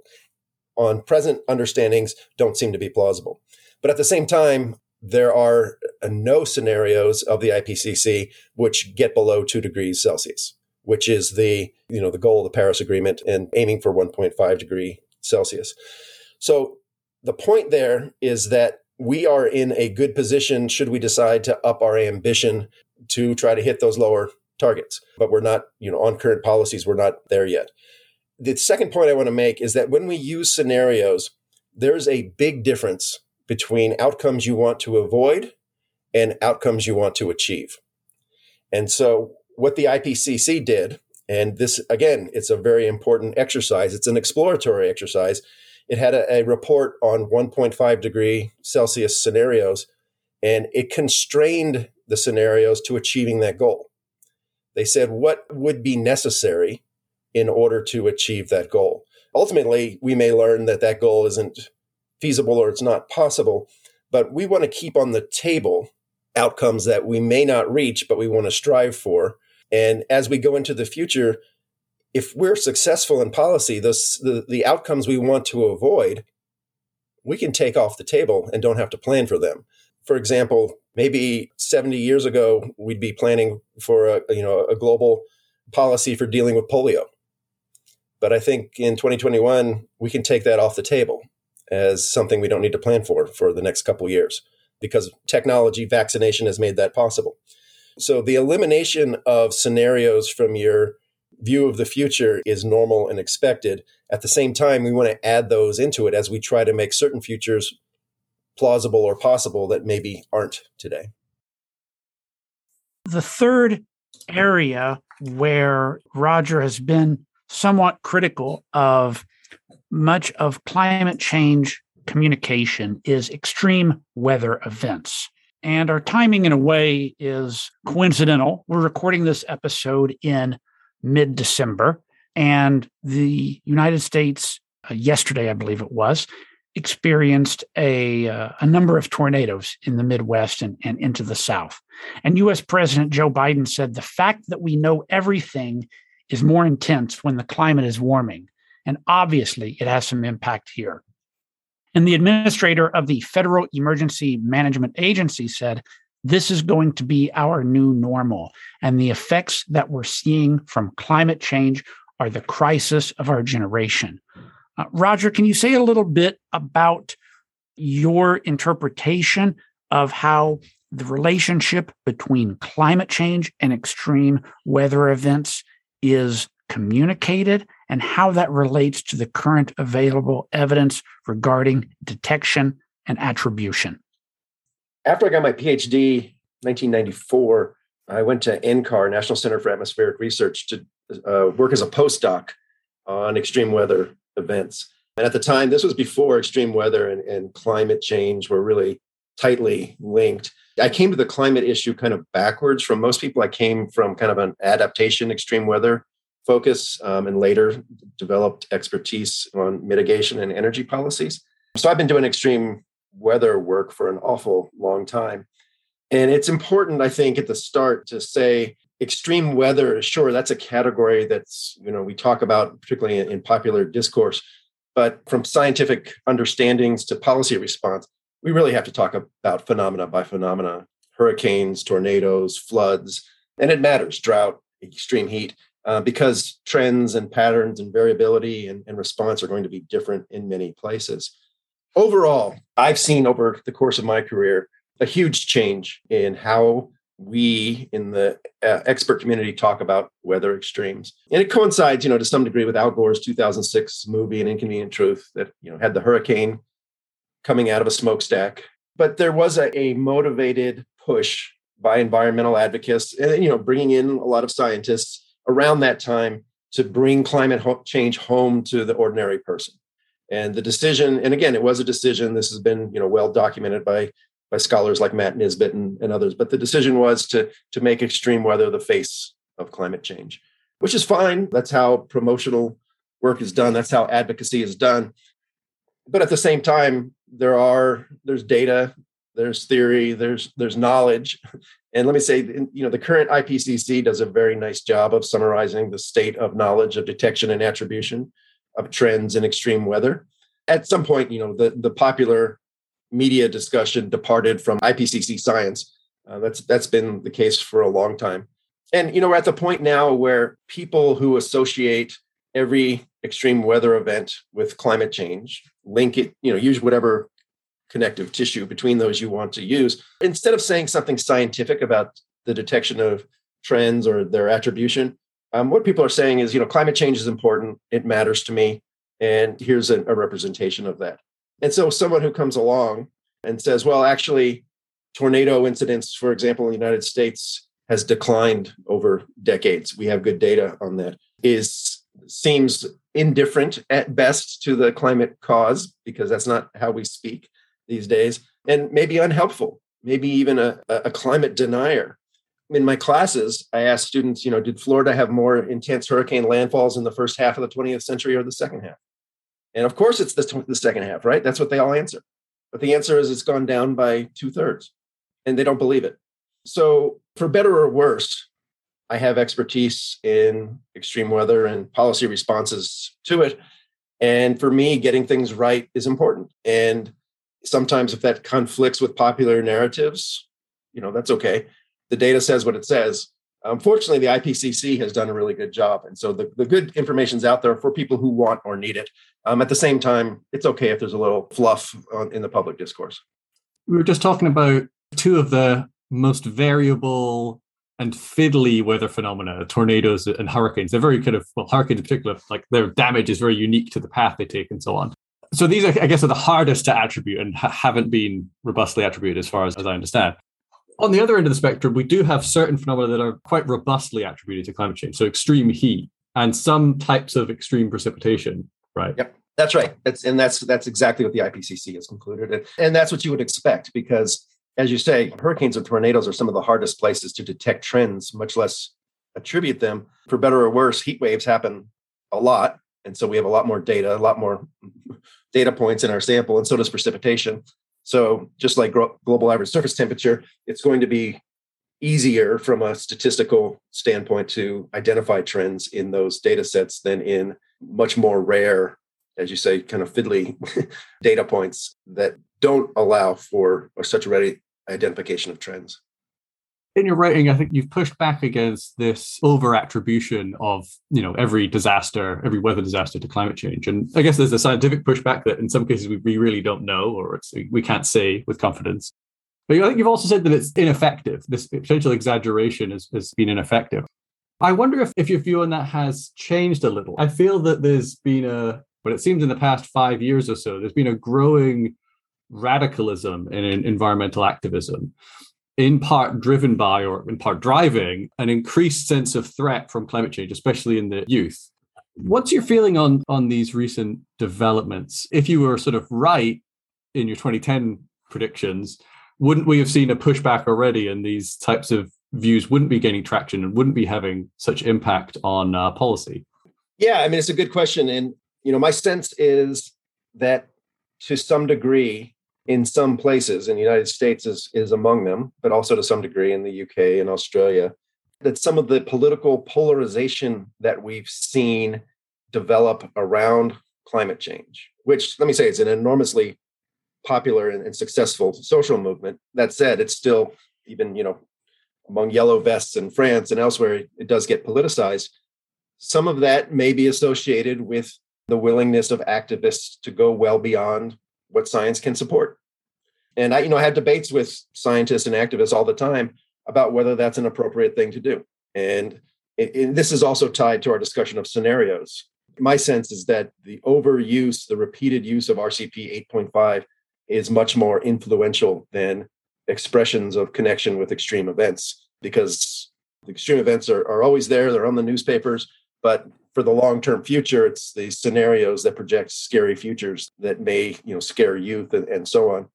on present understandings don't seem to be plausible. But at the same time, there are no scenarios of the IPCC which get below two degrees Celsius which is the you know the goal of the Paris Agreement and aiming for 1.5 degree Celsius. So the point there is that we are in a good position should we decide to up our ambition to try to hit those lower targets. But we're not, you know, on current policies, we're not there yet. The second point I want to make is that when we use scenarios, there's a big difference between outcomes you want to avoid and outcomes you want to achieve. And so what the IPCC did, and this again, it's a very important exercise. It's an exploratory exercise. It had a, a report on 1.5 degree Celsius scenarios, and it constrained the scenarios to achieving that goal. They said what would be necessary in order to achieve that goal. Ultimately, we may learn that that goal isn't feasible or it's not possible, but we want to keep on the table outcomes that we may not reach, but we want to strive for and as we go into the future, if we're successful in policy, those the, the outcomes we want to avoid, we can take off the table and don't have to plan for them. For example, maybe 70 years ago, we'd be planning for a you know a global policy for dealing with polio. But I think in 2021, we can take that off the table as something we don't need to plan for for the next couple years because technology vaccination has made that possible. So the elimination of scenarios from your view of the future is normal and expected. At the same time, we want to add those into it as we try to make certain futures plausible or possible that maybe aren't today. The third area where Roger has been somewhat critical of much of climate change communication is extreme weather events. And our timing, in a way, is coincidental. We're recording this episode in mid December, and the United States, uh, yesterday, I believe it was, experienced a, uh, a number of tornadoes in the Midwest and, and into the South. And US President Joe Biden said the fact that we know everything is more intense when the climate is warming. And obviously, it has some impact here. And the administrator of the Federal Emergency Management Agency said, This is going to be our new normal. And the effects that we're seeing from climate change are the crisis of our generation. Uh, Roger, can you say a little bit about your interpretation of how the relationship between climate change and extreme weather events is communicated and how that relates to the current available evidence regarding detection and attribution? After I got my PhD 1994, I went to NCAR, National Center for Atmospheric Research, to uh, work as a postdoc on extreme weather events. And at the time, this was before extreme weather and, and climate change were really tightly linked. I came to the climate issue kind of backwards from most people. I came from kind of an adaptation, extreme weather focus, um, and later developed expertise on mitigation and energy policies. So I've been doing extreme weather work for an awful long time. And it's important, I think, at the start to say extreme weather, sure, that's a category that's, you know, we talk about particularly in, in popular discourse, but from scientific understandings to policy response, we really have to talk about phenomena by phenomena hurricanes, tornadoes, floods, and it matters drought, extreme heat, uh, because trends and patterns and variability and, and response are going to be different in many places. Overall, I've seen over the course of my career a huge change in how we in the uh, expert community talk about weather extremes and it coincides you know to some degree with al gore's 2006 movie an inconvenient truth that you know had the hurricane coming out of a smokestack but there was a, a motivated push by environmental advocates and you know bringing in a lot of scientists around that time to bring climate change home to the ordinary person and the decision and again it was a decision this has been you know well documented by by scholars like Matt Nisbet and, and others. But the decision was to, to make extreme weather the face of climate change, which is fine. That's how promotional work is done. That's how advocacy is done. But at the same time, there are there's data, there's theory, there's there's knowledge. And let me say, you know, the current IPCC does a very nice job of summarizing the state of knowledge of detection and attribution of trends in extreme weather. At some point, you know, the, the popular media discussion departed from IPCC science. Uh, that's that's been the case for a long time. And you know, we're at the point now where people who associate every extreme weather event with climate change link it, you know, use whatever connective tissue between those you want to use. Instead of saying something scientific about the detection of trends or their attribution, um, what people are saying is, you know, climate change is important. It matters to me. And here's a, a representation of that. And so someone who comes along and says, well, actually, tornado incidents, for example, in the United States has declined over decades. We have good data on that. Is seems indifferent at best to the climate cause because that's not how we speak these days, and maybe unhelpful, maybe even a, a climate denier. In my classes, I asked students, you know, did Florida have more intense hurricane landfalls in the first half of the 20th century or the second half? And of course, it's the, the second half, right? That's what they all answer. But the answer is it's gone down by two thirds, and they don't believe it. So, for better or worse, I have expertise in extreme weather and policy responses to it. And for me, getting things right is important. And sometimes, if that conflicts with popular narratives, you know, that's okay. The data says what it says. Unfortunately, the IPCC has done a really good job. And so the, the good information's out there for people who want or need it. Um, at the same time, it's okay if there's a little fluff on, in the public discourse. We were just talking about two of the most variable and fiddly weather phenomena, tornadoes and hurricanes. They're very kind of, well, hurricanes in particular, like their damage is very unique to the path they take and so on. So these, I guess, are the hardest to attribute and ha- haven't been robustly attributed as far as, as I understand. On the other end of the spectrum, we do have certain phenomena that are quite robustly attributed to climate change. So extreme heat and some types of extreme precipitation, right? Yep. That's right. That's and that's that's exactly what the IPCC has concluded. And, and that's what you would expect because as you say, hurricanes and tornadoes are some of the hardest places to detect trends, much less attribute them. For better or worse, heat waves happen a lot. And so we have a lot more data, a lot more data points in our sample, and so does precipitation. So just like global average surface temperature, it's going to be easier from a statistical standpoint to identify trends in those data sets than in much more rare, as you say, kind of fiddly data points that don't allow for such a ready identification of trends. In your writing, I think you've pushed back against this over attribution of, you know, every disaster, every weather disaster to climate change. And I guess there's a scientific pushback that in some cases we, really don't know or we can't say with confidence. But I think you've also said that it's ineffective. This potential exaggeration has, has been ineffective. I wonder if, if your view on that has changed a little. I feel that there's been a, but it seems in the past five years or so, there's been a growing radicalism in environmental activism, in part driven by or in part driving an increased sense of threat from climate change, especially in the youth. What's your feeling on on these recent developments? If you were sort of right in your 2010 predictions, wouldn't we have seen a pushback already and these types of views wouldn't be gaining traction and wouldn't be having such impact on uh, policy? Yeah, I mean it's a good question and you know my sense is that to some degree in some places, and the United States is, is among them, but also to some degree in the UK and Australia, that some of the political polarization that we've seen develop around climate change, which let me say is an enormously popular and, and successful social movement. That said, it's still even, you know, among yellow vests in France and elsewhere, it does get politicized. Some of that may be associated with the willingness of activists to go well beyond what science can support. And I, you know, I have debates with scientists and activists all the time about whether that's an appropriate thing to do. And, it, it, this is also tied to our discussion of scenarios. My sense is that the overuse, the repeated use of RCP 8.5 is much more influential than expressions of connection with extreme events because extreme events are, are always there, they're on the newspapers, but for the long-term future, it's the scenarios that project scary futures that may, you know, scare youth and, and so on.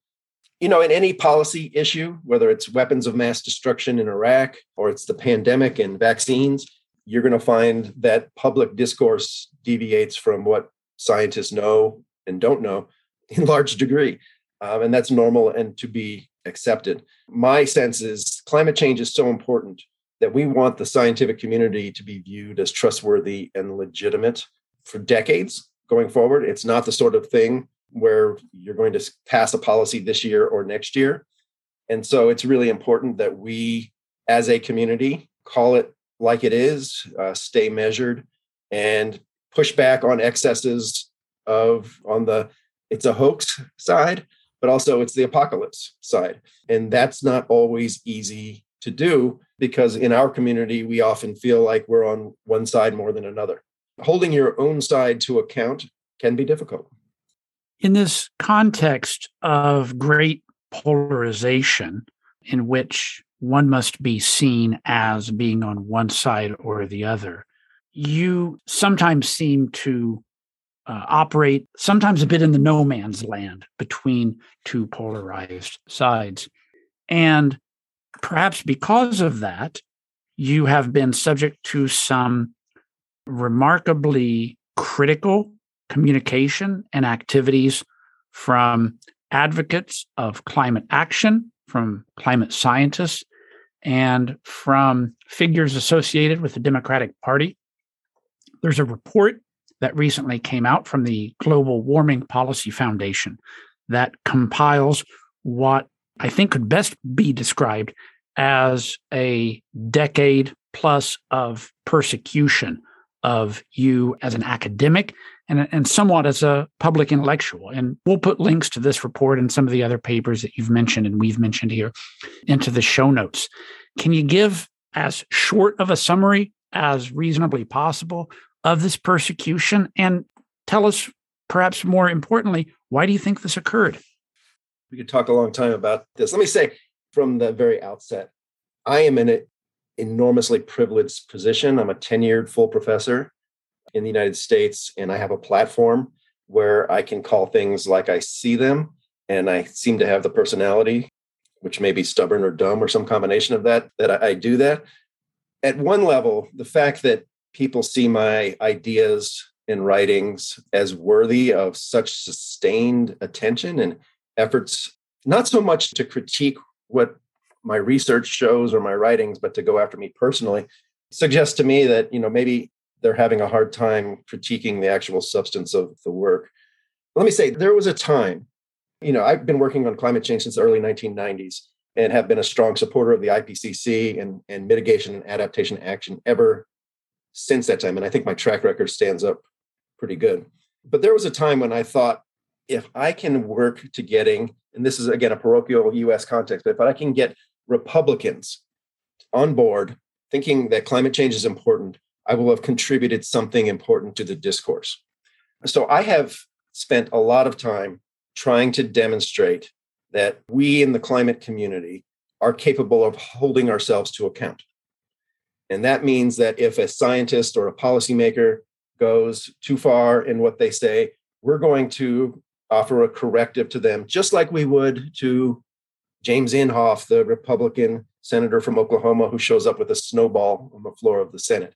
You know, in any policy issue, whether it's weapons of mass destruction in Iraq or it's the pandemic and vaccines, you're going to find that public discourse deviates from what scientists know and don't know in large degree. Um, and that's normal and to be accepted. My sense is climate change is so important that we want the scientific community to be viewed as trustworthy and legitimate for decades going forward. It's not the sort of thing where you're going to pass a policy this year or next year. And so it's really important that we, as a community, call it like it is, uh, stay measured, and push back on excesses of on the it's a hoax side, but also it's the apocalypse side. And that's not always easy to do because in our community, we often feel like we're on one side more than another. Holding your own side to account can be difficult. In this context of great polarization, in which one must be seen as being on one side or the other, you sometimes seem to uh, operate sometimes a bit in the no man's land between two polarized sides. And perhaps because of that, you have been subject to some remarkably critical communication and activities from advocates of climate action, from climate scientists, and from figures associated with the Democratic Party. There's a report that recently came out from the Global Warming Policy Foundation that compiles what I think could best be described as a decade plus of persecution of you as an academic and, and somewhat as a public intellectual. And we'll put links to this report and some of the other papers that you've mentioned and we've mentioned here into the show notes. Can you give as short of a summary as reasonably possible of this persecution and tell us, perhaps more importantly, why do you think this occurred? We could talk a long time about this. Let me say from the very outset, I am in an enormously privileged position. I'm a tenured full professor in the United States, and I have a platform where I can call things like I see them. And I seem to have the personality, which may be stubborn or dumb or some combination of that, that I, do that. At one level, the fact that people see my ideas and writings as worthy of such sustained attention and efforts, not so much to critique what my research shows or my writings, but to go after me personally, suggests to me that, you know, maybe they're having a hard time critiquing the actual substance of the work. Let me say, there was a time, you know, I've been working on climate change since the early 1990s and have been a strong supporter of the IPCC and, and mitigation and adaptation action ever since that time. And I think my track record stands up pretty good. But there was a time when I thought, if I can work to getting, and this is again a parochial US context, but if I can get Republicans on board thinking that climate change is important, I will have contributed something important to the discourse. So I have spent a lot of time trying to demonstrate that we in the climate community are capable of holding ourselves to account. And that means that if a scientist or a policymaker goes too far in what they say, we're going to offer a corrective to them, just like we would to James Inhofe, the Republican senator from Oklahoma who shows up with a snowball on the floor of the Senate.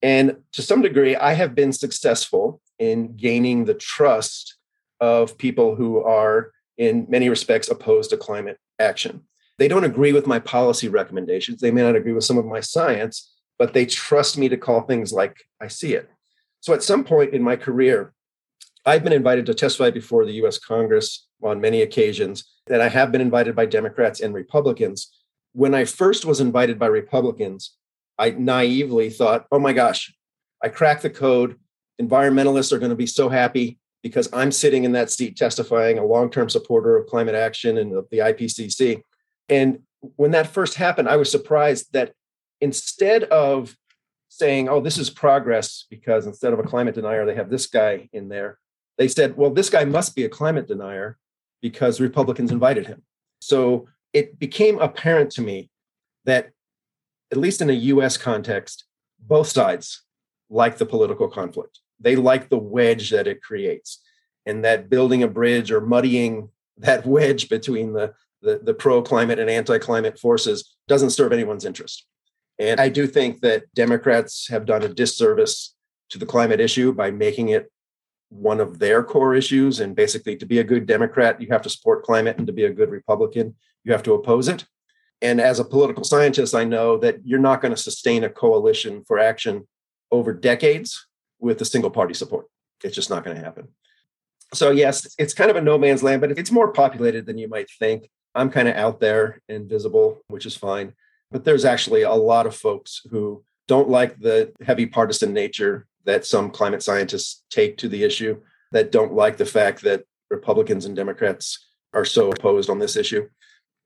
And to some degree, I have been successful in gaining the trust of people who are, in many respects, opposed to climate action. They don't agree with my policy recommendations. They may not agree with some of my science, but they trust me to call things like I see it. So at some point in my career, I've been invited to testify before the US Congress on many occasions, and I have been invited by Democrats and Republicans. When I first was invited by Republicans, I naively thought, oh my gosh, I cracked the code. Environmentalists are going to be so happy because I'm sitting in that seat testifying, a long term supporter of climate action and of the IPCC. And when that first happened, I was surprised that instead of saying, oh, this is progress, because instead of a climate denier, they have this guy in there, they said, well, this guy must be a climate denier because Republicans invited him. So it became apparent to me that at least in a US context, both sides like the political conflict. They like the wedge that it creates. And that building a bridge or muddying that wedge between the, the, the pro climate and anti climate forces doesn't serve anyone's interest. And I do think that Democrats have done a disservice to the climate issue by making it one of their core issues. And basically, to be a good Democrat, you have to support climate, and to be a good Republican, you have to oppose it. And as a political scientist, I know that you're not going to sustain a coalition for action over decades with a single party support. It's just not going to happen. So, yes, it's kind of a no man's land, but it's more populated than you might think. I'm kind of out there and visible, which is fine. But there's actually a lot of folks who don't like the heavy partisan nature that some climate scientists take to the issue, that don't like the fact that Republicans and Democrats are so opposed on this issue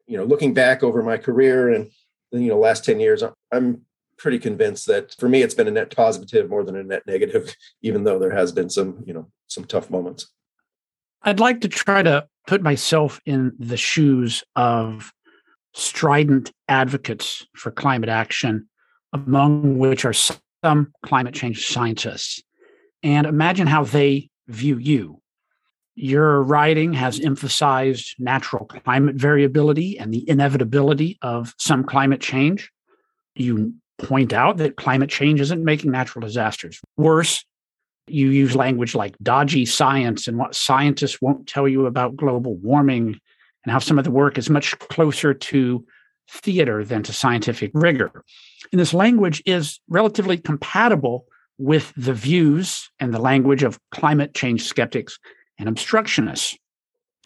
you know, looking back over my career and you know last 10 years, I'm pretty convinced that for me it's been a net positive more than a net negative, even though there has been some, you know, some tough moments. I'd like to try to put myself in the shoes of strident advocates for climate action, among which are some climate change scientists, and imagine how they view you. Your writing has emphasized natural climate variability and the inevitability of some climate change. You point out that climate change isn't making natural disasters worse. You use language like dodgy science and what scientists won't tell you about global warming and how some of the work is much closer to theater than to scientific rigor. And this language is relatively compatible with the views and the language of climate change skeptics and obstructionists.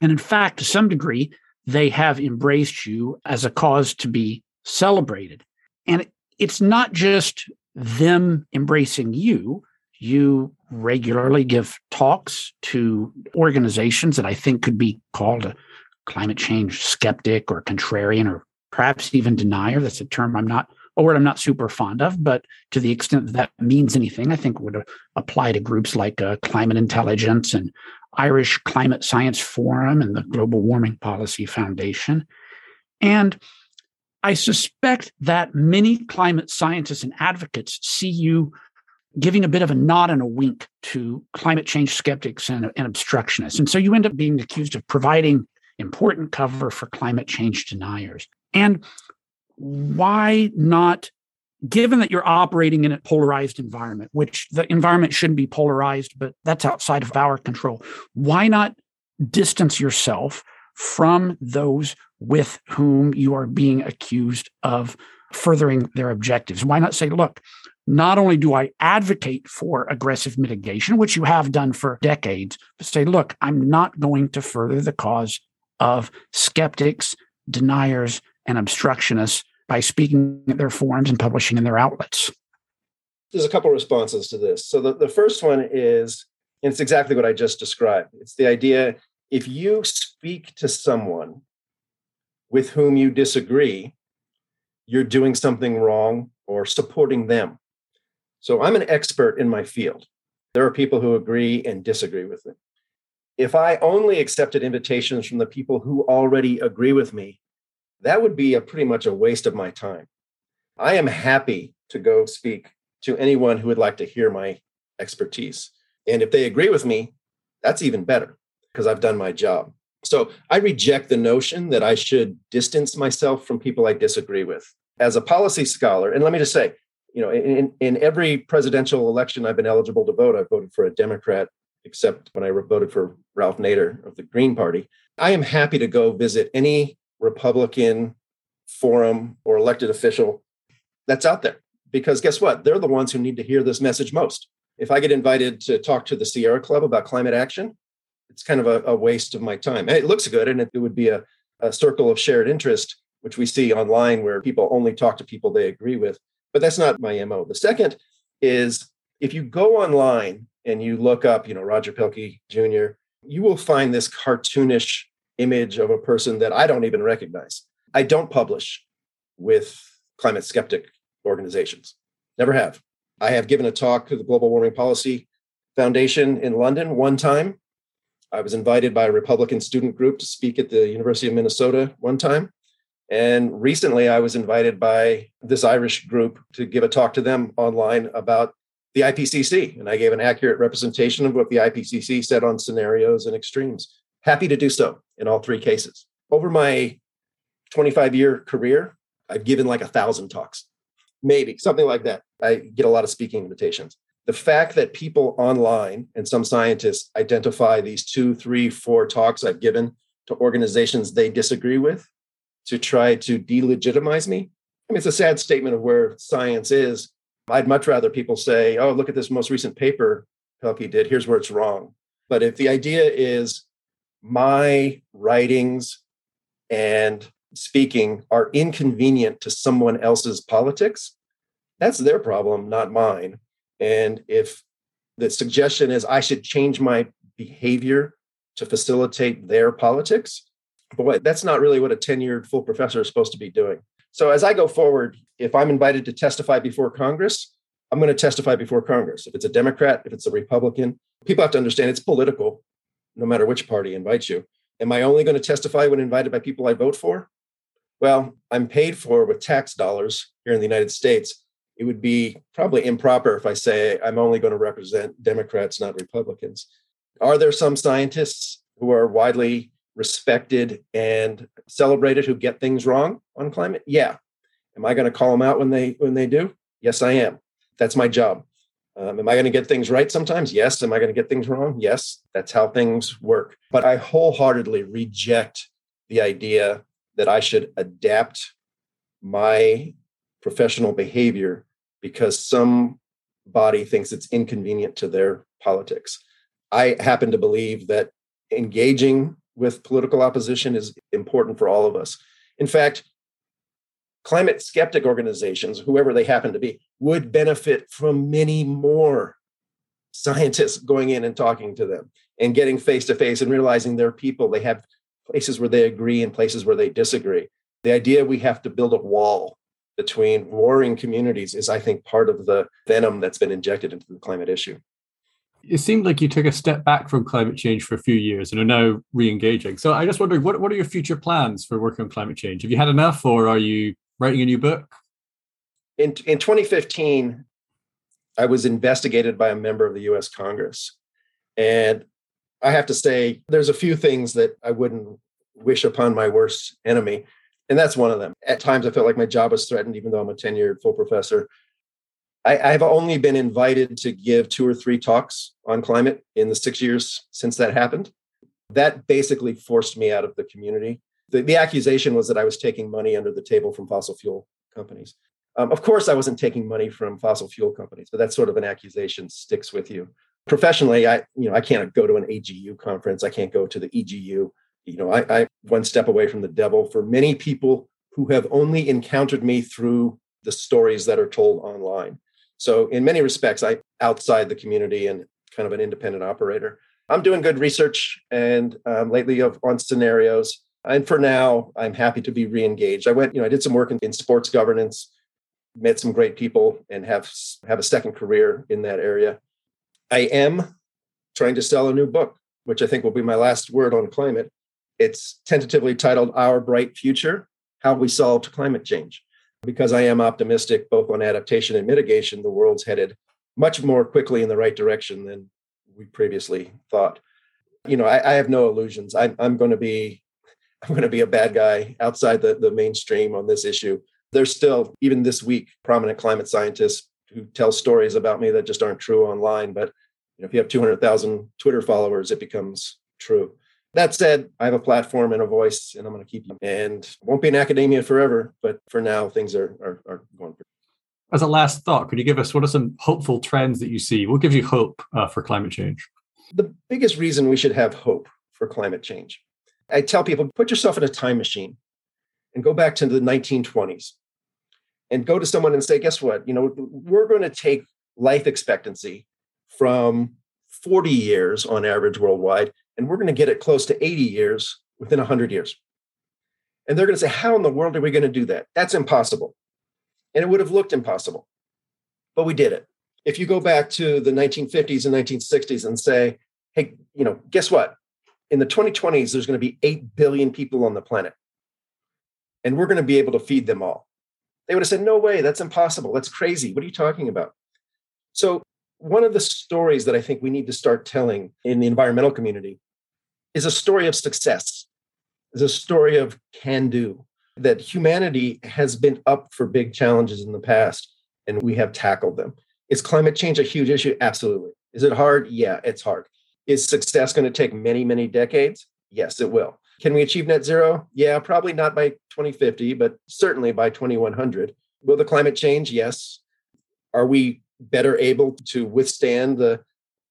And in fact, to some degree, they have embraced you as a cause to be celebrated. And it's not just them embracing you. You regularly give talks to organizations that I think could be called a climate change skeptic or contrarian or perhaps even denier. That's a term I'm not a word I'm not super fond of, but to the extent that, that means anything, I think would apply to groups like uh, Climate Intelligence and Irish Climate Science Forum and the Global Warming Policy Foundation. And I suspect that many climate scientists and advocates see you giving a bit of a nod and a wink to climate change skeptics and, and obstructionists. And so you end up being accused of providing important cover for climate change deniers. And why not, given that you're operating in a polarized environment, which the environment shouldn't be polarized, but that's outside of our control, why not distance yourself from those with whom you are being accused of furthering their objectives? Why not say, look, not only do I advocate for aggressive mitigation, which you have done for decades, but say, look, I'm not going to further the cause of skeptics, deniers, and obstructionists by speaking at their forums and publishing in their outlets. There's a couple of responses to this. So the, the first one is, and it's exactly what I just described. It's the idea if you speak to someone with whom you disagree, you're doing something wrong or supporting them. So I'm an expert in my field. There are people who agree and disagree with me. If I only accepted invitations from the people who already agree with me, that would be a pretty much a waste of my time. I am happy to go speak to anyone who would like to hear my expertise. And if they agree with me, that's even better because I've done my job. So I reject the notion that I should distance myself from people I disagree with. As a policy scholar, and let me just say, you know, in, in every presidential election I've been eligible to vote, I've voted for a Democrat, except when I voted for Ralph Nader of the Green Party. I am happy to go visit any Republican forum or elected official that's out there because guess what? They're the ones who need to hear this message most. If I get invited to talk to the Sierra Club about climate action, it's kind of a, a waste of my time. It looks good and it, it would be a, a circle of shared interest, which we see online where people only talk to people they agree with. But that's not my MO. The second is if you go online and you look up, you know, Roger Pielke Jr., you will find this cartoonish image of a person that I don't even recognize. I don't publish with climate skeptic organizations. Never have. I have given a talk to the Global Warming Policy Foundation in London one time. I was invited by a Republican student group to speak at the University of Minnesota one time. And recently, I was invited by this Irish group to give a talk to them online about the IPCC. And I gave an accurate representation of what the IPCC said on scenarios and extremes. Happy to do so in all three cases. Over my 25 year career, I've given like a thousand talks, maybe something like that. I get a lot of speaking invitations. The fact that people online and some scientists identify these two, three, four talks I've given to organizations they disagree with to try to delegitimize me. I mean, it's a sad statement of where science is. I'd much rather people say, oh, look at this most recent paper Pielke did. Here's where it's wrong. But if the idea is my writings and speaking are inconvenient to someone else's politics, that's their problem, not mine. And if the suggestion is I should change my behavior to facilitate their politics, boy, that's not really what a tenured full professor is supposed to be doing. So as I go forward, if I'm invited to testify before Congress, I'm going to testify before Congress. If it's a Democrat, if it's a Republican, people have to understand it's political, no matter which party invites you. Am I only going to testify when invited by people I vote for? Well, I'm paid for with tax dollars here in the United States. It would be probably improper if I say I'm only going to represent Democrats, not Republicans. Are there some scientists who are widely respected and celebrated who get things wrong on climate? Yeah. Am I going to call them out when they when they do? Yes, I am. That's my job. Um, am I going to get things right sometimes? Yes. Am I going to get things wrong? Yes. That's how things work. But I wholeheartedly reject the idea that I should adapt my professional behavior because somebody thinks it's inconvenient to their politics. I happen to believe that engaging with political opposition is important for all of us. In fact, climate skeptic organizations, whoever they happen to be, would benefit from many more scientists going in and talking to them and getting face to face and realizing they're people. They have places where they agree and places where they disagree. The idea we have to build a wall between warring communities is, I think, part of the venom that's been injected into the climate issue. It seemed like you took a step back from climate change for a few years and are now re-engaging. So I just wondering, what, what are your future plans for working on climate change? Have you had enough or are you writing a new book? In, in 2015, I was investigated by a member of the US Congress. And I have to say, there's a few things that I wouldn't wish upon my worst enemy. And that's one of them. At times, I felt like my job was threatened, even though I'm a tenured full professor. I, have only been invited to give two or three talks on climate in the six years since that happened. That basically forced me out of the community. The, the accusation was that I was taking money under the table from fossil fuel companies. Um, of course, I wasn't taking money from fossil fuel companies, but that sort of an accusation sticks with you. Professionally, I you know I can't go to an AGU conference. I can't go to the EGU. You know, I, I one step away from the devil. For many people who have only encountered me through the stories that are told online. So, in many respects, I outside the community and kind of an independent operator. I'm doing good research and um, lately of, on scenarios. And for now, I'm happy to be re-engaged. I went, you know, I did some work in, in sports governance met some great people and have have a second career in that area. I am trying to sell a new book, which I think will be my last word on climate. It's tentatively titled Our Bright Future: How We Solved Climate Change. Because I am optimistic both on adaptation and mitigation, the world's headed much more quickly in the right direction than we previously thought. You know, I, I have no illusions. I, I'm going to be I'm going to be a bad guy outside the, the mainstream on this issue. There's still, even this week, prominent climate scientists who tell stories about me that just aren't true online. But you know, if you have 200,000 Twitter followers, it becomes true. That said, I have a platform and a voice, and I'm going to keep them. And won't be in academia forever, but for now, things are are, are going. Pretty. As a last thought, could you give us what are some hopeful trends that you see? What gives you hope uh, for climate change? The biggest reason we should have hope for climate change. I tell people, put yourself in a time machine and go back to the 1920s and go to someone and say, guess what? You know, we're going to take life expectancy from 40 years on average worldwide, and we're going to get it close to 80 years within 100 years. And they're going to say, how in the world are we going to do that? That's impossible. And it would have looked impossible, but we did it. If you go back to the 1950s and 1960s and say, hey, you know, guess what? In the 2020s, there's going to be 8 billion people on the planet, and we're going to be able to feed them all they would have said, No way, that's impossible. That's crazy. What are you talking about? So, one of the stories that I think we need to start telling in the environmental community is a story of success, is a story of can do, that humanity has been up for big challenges in the past and we have tackled them. Is climate change a huge issue? Absolutely. Is it hard? Yeah, it's hard. Is success going to take many, many decades? Yes, it will. Can we achieve net zero? Yeah, probably not by 2050, but certainly by 2100. Will the climate change? Yes. Are we better able to withstand the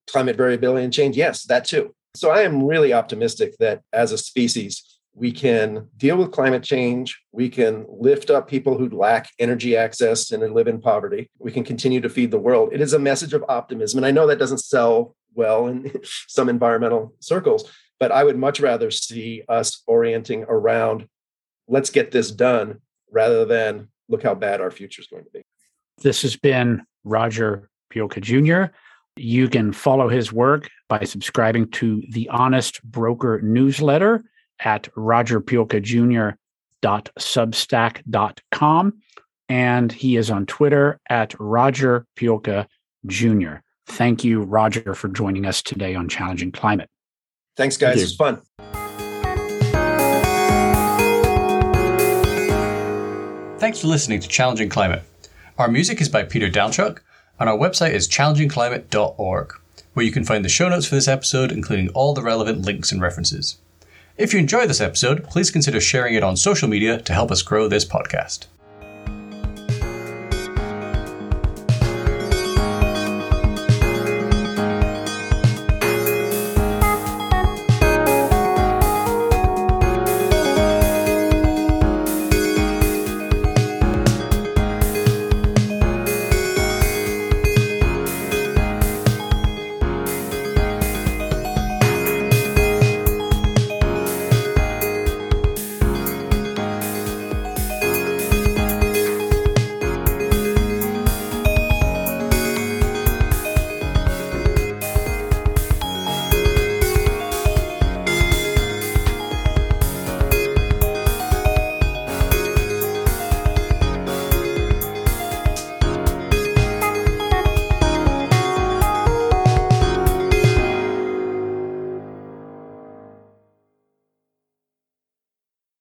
climate variability and change? Yes, that too. So I am really optimistic that as a species, we can deal with climate change. We can lift up people who lack energy access and live in poverty. We can continue to feed the world. It is a message of optimism. And I know that doesn't sell well in some environmental circles, but I would much rather see us orienting around let's get this done rather than look how bad our future is going to be. This has been Roger Pielke Jr. You can follow his work by subscribing to the Honest Broker newsletter at rogerpielkejr.substack.com. And he is on Twitter at Roger Pielke Jr. Thank you, Roger, for joining us today on Challenging Climate. Thanks, guys. Thank it's fun. Thanks for listening to Challenging Climate. Our music is by Peter Dalchuk, and our website is challengingclimate.org, where you can find the show notes for this episode, including all the relevant links and references. If you enjoy this episode, please consider sharing it on social media to help us grow this podcast.